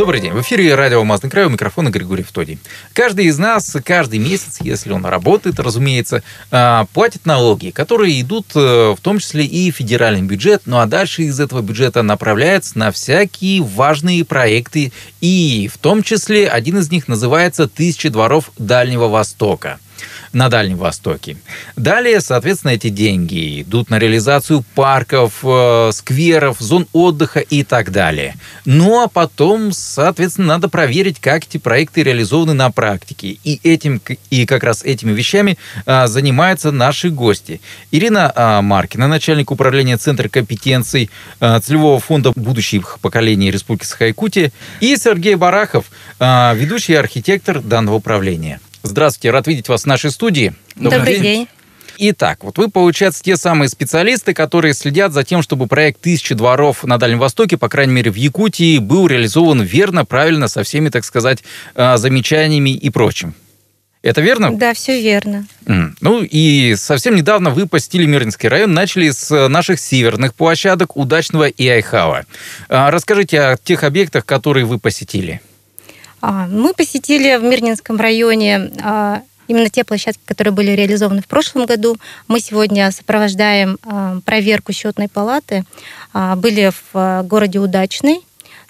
Добрый день. В эфире радио «Алмазный край» у микрофона Григорий Втодий. Каждый из нас каждый месяц, если он работает, разумеется, а, платит налоги, которые идут э, в том числе и в федеральный бюджет, ну а дальше из этого бюджета направляется на всякие важные проекты, и в том числе один из них называется «Тысячи дворов Дальнего Востока» на Дальнем Востоке. Далее, соответственно, эти деньги идут на реализацию парков, э, скверов, зон отдыха и так далее. Ну а потом, соответственно, надо проверить, как эти проекты реализованы на практике. И этим и как раз этими вещами а, занимаются наши гости. Ирина а, Маркина, начальник управления Центра компетенций целевого фонда будущих поколений Республики Саха-Якутия, и Сергей Барахов, ведущий архитектор данного управления. Здравствуйте, рад видеть вас в нашей студии. Добрый, Добрый день. день. Итак, вот вы, получается, те самые специалисты, которые следят за тем, чтобы проект «Тысячи дворов» на Дальнем Востоке, по крайней мере, в Якутии, был реализован верно, правильно, со всеми, так сказать, а, замечаниями и прочим. Это верно? Да, все верно. Mm. Ну и совсем недавно вы посетили Мирнинский район, начали с наших северных площадок Удачного и Айхава. А, расскажите о тех объектах, которые вы посетили. А, мы посетили в Мирнинском районе а, именно те площадки, которые были реализованы в прошлом году. Мы сегодня сопровождаем а, проверку счетной палаты. Были в городе Удачный.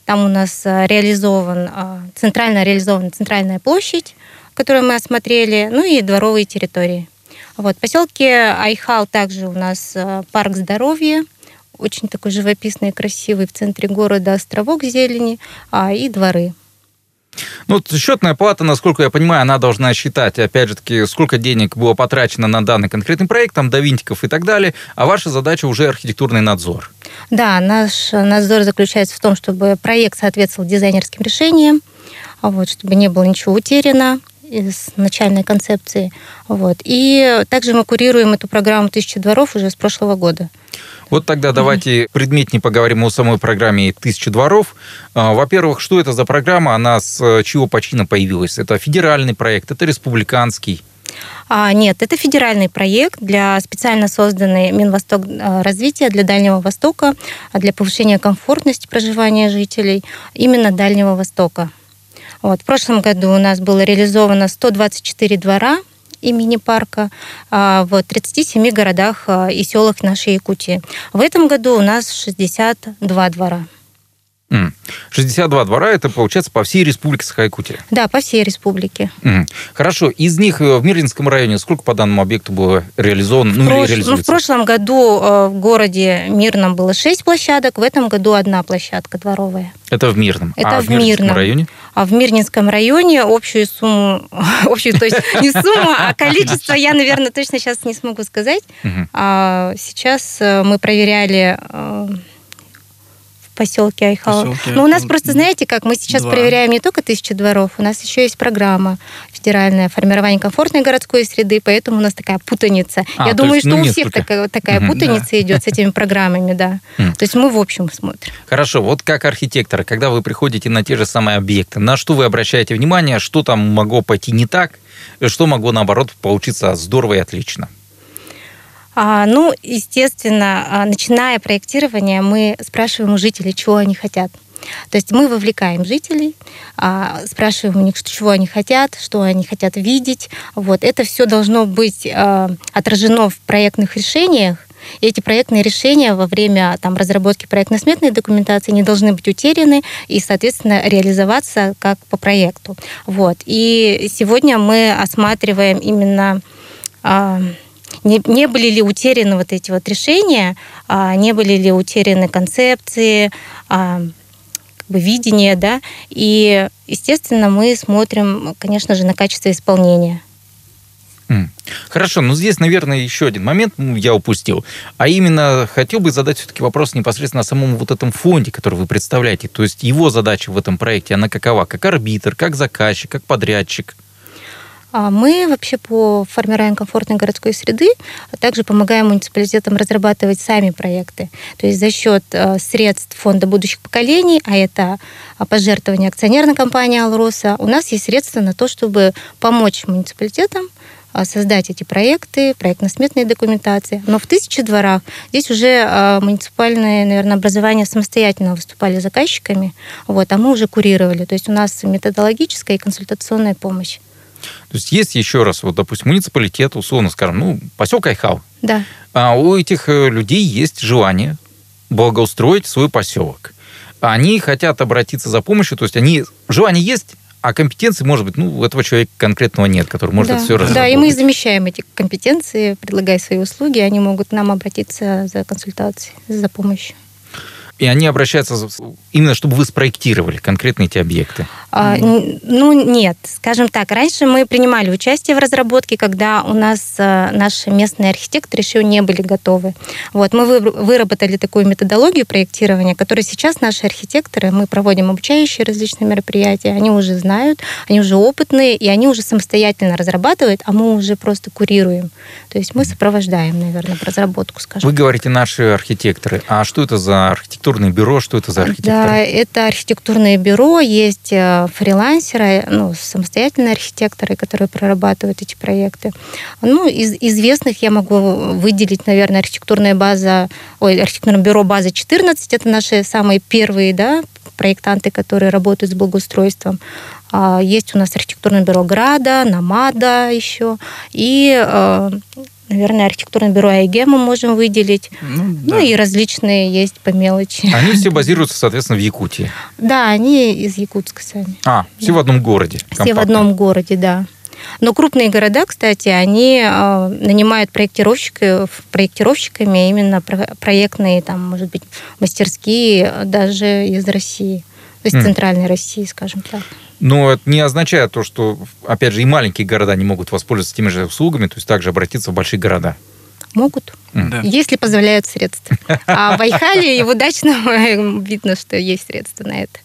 Там у нас реализован, центрально реализована центральная площадь, которую мы осмотрели, ну и дворовые территории. Вот. В поселке Айхал также у нас парк здоровья, очень такой живописный красивый в центре города островок зелени а, и дворы. Ну, счетная палата, насколько я понимаю, она должна считать, опять же таки, сколько денег было потрачено на данный конкретный проект, там, до винтиков и так далее, а ваша задача уже архитектурный надзор. Да, наш надзор заключается в том, чтобы проект соответствовал дизайнерским решениям, вот, чтобы не было ничего утеряно из начальной концепции. Вот. И также мы курируем эту программу «Тысяча дворов» уже с прошлого года. Вот тогда давайте предметнее поговорим о самой программе «Тысяча дворов». А, во-первых, что это за программа? Она с э, чего почина появилась? Это федеральный проект, это республиканский? А, нет, это федеральный проект для специально созданный Минвосток э, развития для Дальнего Востока, а для повышения комфортности проживания жителей именно Дальнего Востока. Вот. В прошлом году у нас было реализовано 124 двора имени парка а, в 37 городах а, и селах нашей Якутии. В этом году у нас 62 двора. 62 двора, это получается по всей республике Саха-Якутия? Да, по всей республике. Хорошо. Из них э, в Мирнинском районе сколько по данному объекту было реализовано? Ну, прош... ну, в прошлом году э, в городе Мирном было 6 площадок, в этом году одна площадка дворовая. Это в Мирном? Это а в, в Мирном районе? А в Мирнинском районе общую сумму, общую, то есть не сумму, а количество я, наверное, точно сейчас не смогу сказать. А сейчас э, мы проверяли поселке Айхал. Поселке Но у нас просто, знаете, как мы сейчас два. проверяем не только тысячу дворов, у нас еще есть программа федеральная формирование комфортной городской среды, поэтому у нас такая путаница. А, Я думаю, есть, что ну, у всех такая, такая путаница да. идет с этими программами, да. То есть мы в общем смотрим. Хорошо, вот как архитектор, когда вы приходите на те же самые объекты, на что вы обращаете внимание, что там могло пойти не так, что могло, наоборот, получиться здорово и отлично? А, ну, естественно, а, начиная проектирование, мы спрашиваем у жителей, чего они хотят. То есть мы вовлекаем жителей, а, спрашиваем у них, чего они хотят, что они хотят видеть. Вот. Это все должно быть отражено в проектных решениях. И эти проектные решения во время там, разработки проектно-сметной документации не должны быть утеряны и, соответственно, реализоваться как по проекту. Вот. И сегодня мы осматриваем именно не, не были ли утеряны вот эти вот решения, а, не были ли утеряны концепции, а, как бы видение, да, и, естественно, мы смотрим, конечно же, на качество исполнения. Хорошо, но здесь, наверное, еще один момент я упустил. А именно, хотел бы задать все-таки вопрос непосредственно о самом вот этом фонде, который вы представляете. То есть его задача в этом проекте, она какова? Как арбитр, как заказчик, как подрядчик? А Мы вообще по формированию комфортной городской среды, а также помогаем муниципалитетам разрабатывать сами проекты. То есть за счет э, средств Фонда будущих поколений, а это а, пожертвования акционерной компании «Алроса», у нас есть средства на то, чтобы помочь муниципалитетам а, создать эти проекты, проектно-сметные документации. Но в тысячи дворах здесь уже муниципальные, наверное, образования самостоятельно выступали заказчиками, вот, а мы уже курировали. То есть у нас методологическая и консультационная помощь. То есть есть еще раз, вот, допустим, муниципалитет, условно скажем, ну, поселок Айхал. Да. А у этих э, людей есть желание благоустроить свой поселок. Они хотят обратиться за помощью, то есть они желание есть, а компетенции, может быть, ну, у этого человека конкретного нет, который может да. это все разработать. Да, и мы замещаем эти компетенции, предлагая свои услуги, они могут нам обратиться за консультацией, за помощью. И они обращаются именно, чтобы вы спроектировали конкретно эти объекты. А, ну, нет. Скажем так, раньше мы принимали участие в разработке, когда у нас а, наши местные архитекторы еще не были готовы. Вот, мы вы, выработали такую методологию проектирования, которую сейчас наши архитекторы, мы проводим обучающие различные мероприятия, они уже знают, они уже опытные, и они уже самостоятельно разрабатывают, а мы уже просто курируем. То есть мы сопровождаем, наверное, разработку, скажем. Вы говорите наши архитекторы. А что это за архитектурное бюро, что это за архитекторы? Да, это архитектурное бюро, есть э, фрилансеры, ну, самостоятельные архитекторы, которые прорабатывают эти проекты. Ну, из известных я могу выделить, наверное, архитектурная база, ой, архитектурное бюро база 14, это наши самые первые, да, проектанты, которые работают с благоустройством. А, есть у нас архитектурное бюро Града, Намада еще. И э, наверное, архитектурное бюро АИГ мы можем выделить. Ну, ну да. ну и различные есть по мелочи. Они все базируются, соответственно, в Якутии. Да, они из Якутска сами. А, все да. в одном городе. Компактно. Все в одном городе, да. Но крупные города, кстати, они э, нанимают проектировщиков, проектировщиками именно про, проектные, там, может быть, мастерские даже из России. Есть mm. центральной России, скажем так. Но это не означает то, что, опять же, и маленькие города не могут воспользоваться теми же услугами, то есть также обратиться в большие города. Могут, да. если позволяют средства. А в Айхале и в Удачном видно, что есть средства на это.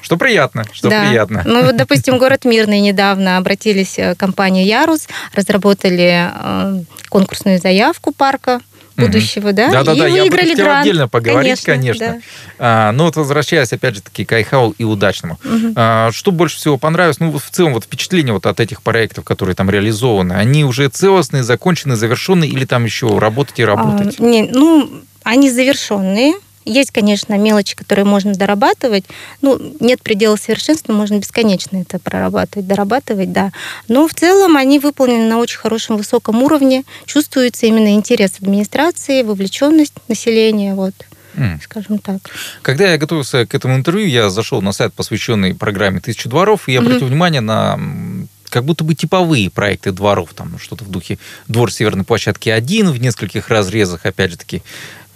Что приятно, что да. приятно. Ну, вот, допустим, город Мирный недавно обратились к компании Ярус, разработали э, конкурсную заявку парка будущего, да? Да, да, да. Я бы хотел отдельно поговорить, конечно. конечно. Да. А, но вот возвращаясь, опять же таки, к Айхау и удачному. А, что больше всего понравилось? Ну, в целом, вот впечатление вот от этих проектов, которые там реализованы, они уже целостные, закончены, завершенные, или там еще работать и работать? А, не, ну, они завершенные, есть, конечно, мелочи, которые можно дорабатывать. Ну, нет предела совершенства, можно бесконечно это прорабатывать, дорабатывать, да. Но в целом они выполнены на очень хорошем, высоком уровне. Чувствуется именно интерес администрации, вовлеченность населения, вот скажем так. Когда я готовился к этому интервью, я зашел на сайт, посвященный программе «Тысяча дворов», и я обратил mm-hmm. внимание на как будто бы типовые проекты дворов, там что-то в духе двор Северной площадки один в нескольких разрезах, опять же таки,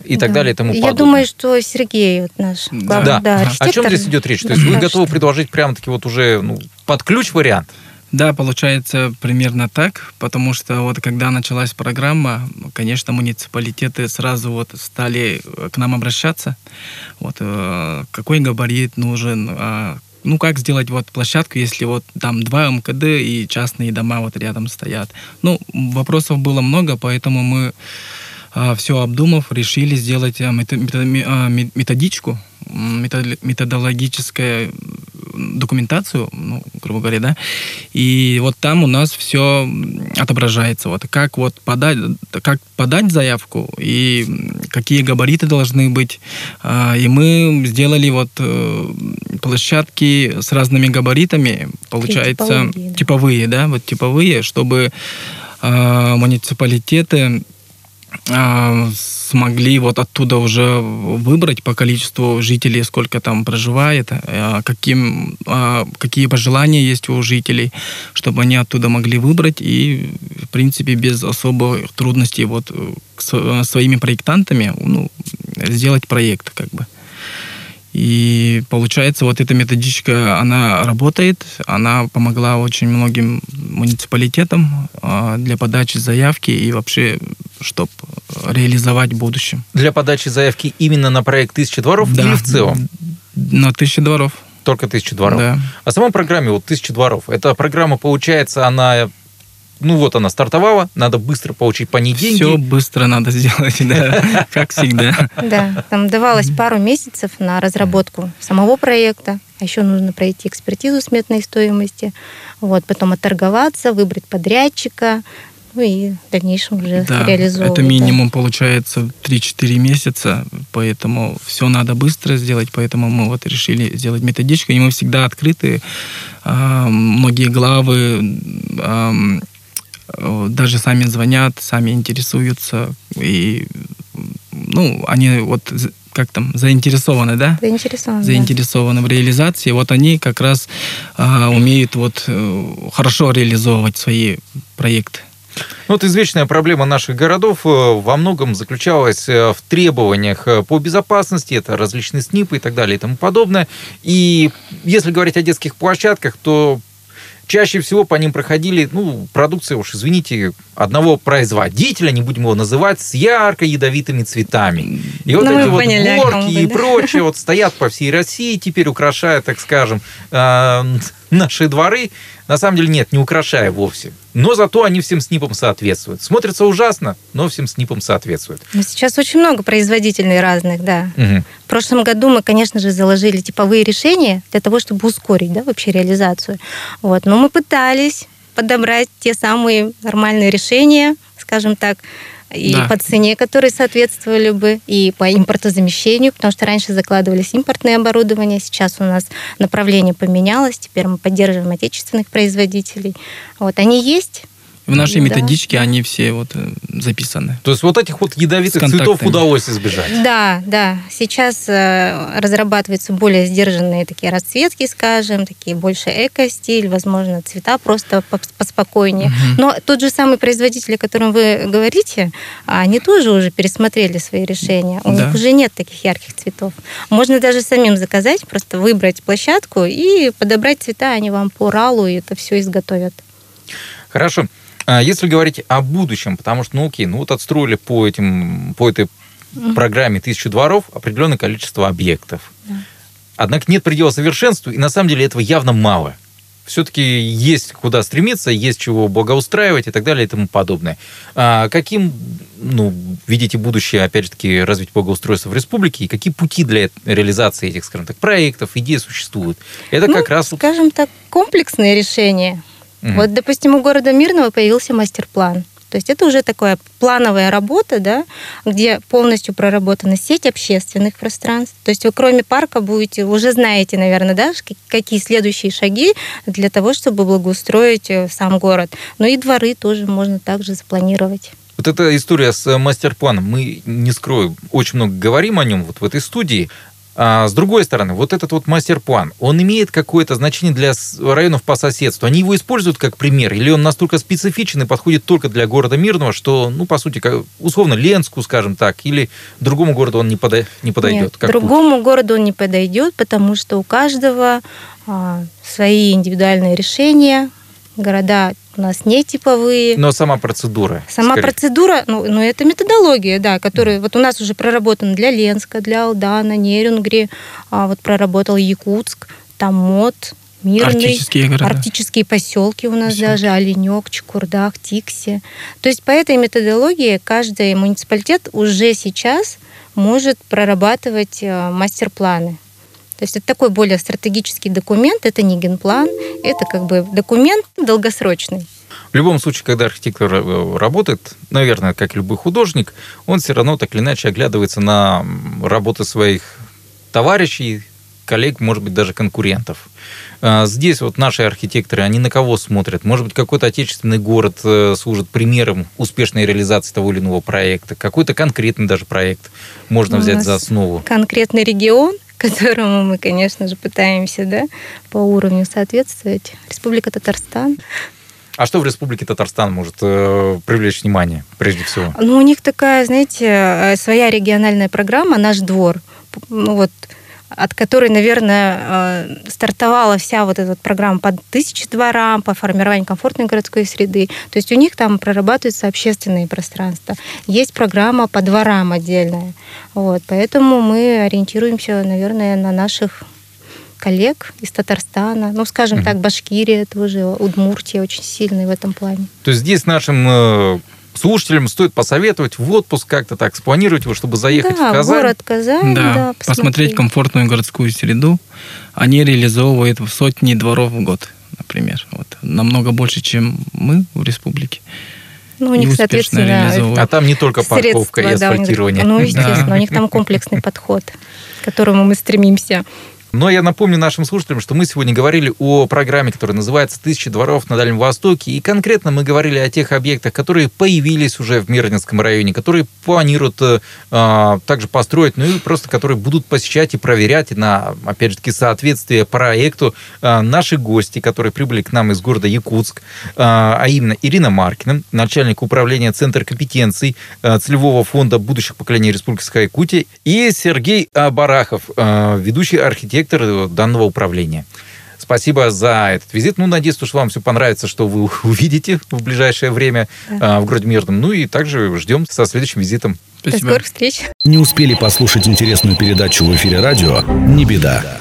и так далее и тому подобное. Я думаю, что Сергей вот наш главный да. Да, архитектор. О чем здесь идет речь? То есть вы готовы предложить прямо-таки вот уже ну, под ключ вариант? Да, получается примерно так, потому что вот когда началась программа, конечно, муниципалитеты сразу вот стали к нам обращаться. Вот э, какой габарит нужен, э, ну как сделать вот площадку, если вот там два МКД и частные дома вот рядом стоят. Ну вопросов было много, поэтому мы а, все обдумав, решили сделать а, а, методичку, методологическую документацию, ну, грубо говоря, да, и вот там у нас все отображается, вот как вот подать, как подать заявку и какие габариты должны быть, и мы сделали вот э, площадки с разными габаритами, получается типовые, да, вот типовые, чтобы муниципалитеты а, смогли вот оттуда уже выбрать по количеству жителей, сколько там проживает, а, каким, а, какие пожелания есть у жителей, чтобы они оттуда могли выбрать и, в принципе, без особых трудностей вот с своими проектантами ну, сделать проект как бы. И получается, вот эта методичка, она работает, она помогла очень многим муниципалитетам э, для подачи заявки и вообще, чтобы реализовать в будущем. Для подачи заявки именно на проект «Тысяча дворов» да. или в целом? На «Тысяча дворов». Только «Тысяча дворов». Да. О самой программе вот «Тысяча дворов». Эта программа, получается, она ну вот она стартовала, надо быстро получить по ней деньги. Все быстро надо сделать, да, как всегда. Да, там давалось пару месяцев на разработку самого проекта, а еще нужно пройти экспертизу сметной стоимости, вот, потом отторговаться, выбрать подрядчика, ну и в дальнейшем уже Да, реализовывать. это да. минимум получается 3-4 месяца, поэтому все надо быстро сделать, поэтому мы вот решили сделать методичку, и мы всегда открыты. А, Многие главы э, даже сами звонят, сами интересуются, и ну, они вот как там, заинтересованы, да? Заинтересован, да. заинтересованы в реализации, вот они как раз а, умеют вот э, хорошо реализовывать свои проекты. Ну, вот извечная проблема наших городов э, во многом заключалась э, в требованиях э, по безопасности, это различные СНИПы и так далее и тому подобное. И если говорить о детских площадках, то чаще всего по ним проходили, ну, продукция, уж извините, одного производителя, не будем его называть, с ярко ядовитыми цветами. И вот Ну, эти вот поняли, горки и да. прочее вот стоят по всей России, теперь украшая, так скажем, э, наши дворы. На самом деле нет, не украшая вовсе. Но зато они всем СНИПам соответствуют. Смотрится ужасно, но всем СНИПам соответствуют. Но сейчас очень много производителей разных, да. Мгм. В прошлом году мы, конечно же, заложили типовые решения для того, чтобы ускорить да, вообще реализацию. Вот. Но мы пытались подобрать те самые нормальные решения, скажем так, и Да. по цене, которые соответствовали бы, и по импортозамещению, потому что раньше закладывались импортные оборудования, сейчас у нас направление поменялось, теперь мы поддерживаем отечественных производителей. Вот, они есть, В нашей Да. методичке они все вот э, записаны. То есть вот этих вот ядовитых цветов удалось избежать. Да, да. Сейчас э, разрабатываются более сдержанные такие расцветки, скажем, такие больше эко-стиль, возможно, цвета просто по- поспокойнее. Мгм. Но тот же самый производитель, о котором вы говорите, они тоже уже пересмотрели свои решения. У Да. них уже нет таких ярких цветов. Можно даже самим заказать, просто выбрать площадку и подобрать цвета, они вам по ралу и это все изготовят. Хорошо. А Если говорить о будущем, потому что, ну окей, ну вот отстроили по, этим, по этой программе «Тысячу дворов» определенное количество объектов. Да. Однако нет предела совершенству, и на самом деле этого явно мало. Все-таки есть куда стремиться, есть чего благоустраивать и так далее и тому подобное. А каким ну, видите будущее, опять же таки, развить благоустройства в республике, и какие пути для реализации этих, скажем так, проектов, идей существуют? Это Ну, как раз... Скажем так, комплексные решения. Мгм. Вот, допустим, у города Мирного появился мастер-план. То есть это уже такая плановая работа, да, где полностью проработана сеть общественных пространств. То есть вы кроме парка будете, уже знаете, наверное, да, какие следующие шаги для того, чтобы благоустроить э, сам город. Но и дворы тоже можно также запланировать. Вот эта история с э, мастер-планом, мы, не скрою, очень много говорим о нем вот в этой студии. А с другой стороны, вот этот вот мастер-план, он имеет какое-то значение для районов по соседству? Они его используют как пример? Или он настолько специфичен и подходит только для города Мирного, что, ну, по сути, как, условно, Ленску, скажем так, или другому городу он не, пода- не подойдет? Нет, как путь? другому городу он не подойдет, потому что у каждого а, свои индивидуальные решения. Города у нас не типовые. Но сама процедура. Сама скорее. процедура, ну, ну, это методология, да, которая вот у нас уже проработана для Ленска, для Алдана, Нерюнгри, а, вот проработал Якутск, там МОД, Мирный, Арктические города. арктические поселки у нас Поселки. даже, Оленек, Чукурдах, Тикси. То есть по этой методологии каждый муниципалитет уже сейчас может прорабатывать э, мастер-планы. То есть это такой более стратегический документ, это не генплан, это как бы документ долгосрочный. В любом случае, когда архитектор э, работает, наверное, как любой художник, он все равно так или иначе оглядывается на работы своих товарищей, коллег, может быть, даже конкурентов. А, Здесь вот наши архитекторы, они на кого смотрят? Может быть, какой-то отечественный город э, служит примером успешной реализации того или иного проекта? Какой-то конкретный даже проект можно У взять за основу? конкретный регион, которому мы, конечно же, пытаемся да, по уровню соответствовать. Республика Татарстан. А что в Республике Татарстан может э, привлечь внимание, прежде всего? Ну, у них такая, знаете, э, своя региональная программа «Наш двор», ну, вот, от которой, наверное, э, стартовала вся вот эта вот программа по тысяче дворам, по формированию комфортной городской среды. То есть у них там прорабатываются общественные пространства. Есть программа по дворам отдельная. Вот, поэтому мы ориентируемся, наверное, на наших коллег из Татарстана. Ну, скажем так, Башкирия тоже, Удмуртия очень сильный в этом плане. То есть здесь нашим э, слушателям стоит посоветовать в отпуск как-то так спланировать его, чтобы заехать да, в Казань. город Казань, Да, да, посмотреть комфортную городскую среду. Они реализовывают в сотни дворов в год, например. Вот. Намного больше, чем мы в республике. Ну, у них, соответственно, реализовывают. А там не только парковка и средства, да, у них- асфальтирование. ну, естественно, Да. у них там комплексный подход, к которому мы стремимся. Но я напомню нашим слушателям, что мы сегодня говорили о программе, которая называется «Тысячи дворов на Дальнем Востоке». И конкретно мы говорили о тех объектах, которые появились уже в Мирнинском районе, которые планируют э, а, также построить, ну и просто которые будут посещать и проверять на, опять же таки, соответствие проекту а, наши гости, которые прибыли к нам из города Якутск, а а именно Ирина Маркина, начальник управления Центра компетенций а, целевого фонда будущих поколений Республики Якутия, и Сергей Барахов, а, ведущий архитектор э, данного управления. Спасибо за этот визит. Ну, надеюсь, что вам все понравится, что вы увидите в ближайшее время Да. а, в городе Мирном. Ну и также ждем со следующим визитом. До Спасибо. скорых встреч! Не успели послушать интересную передачу в эфире радио? Не беда.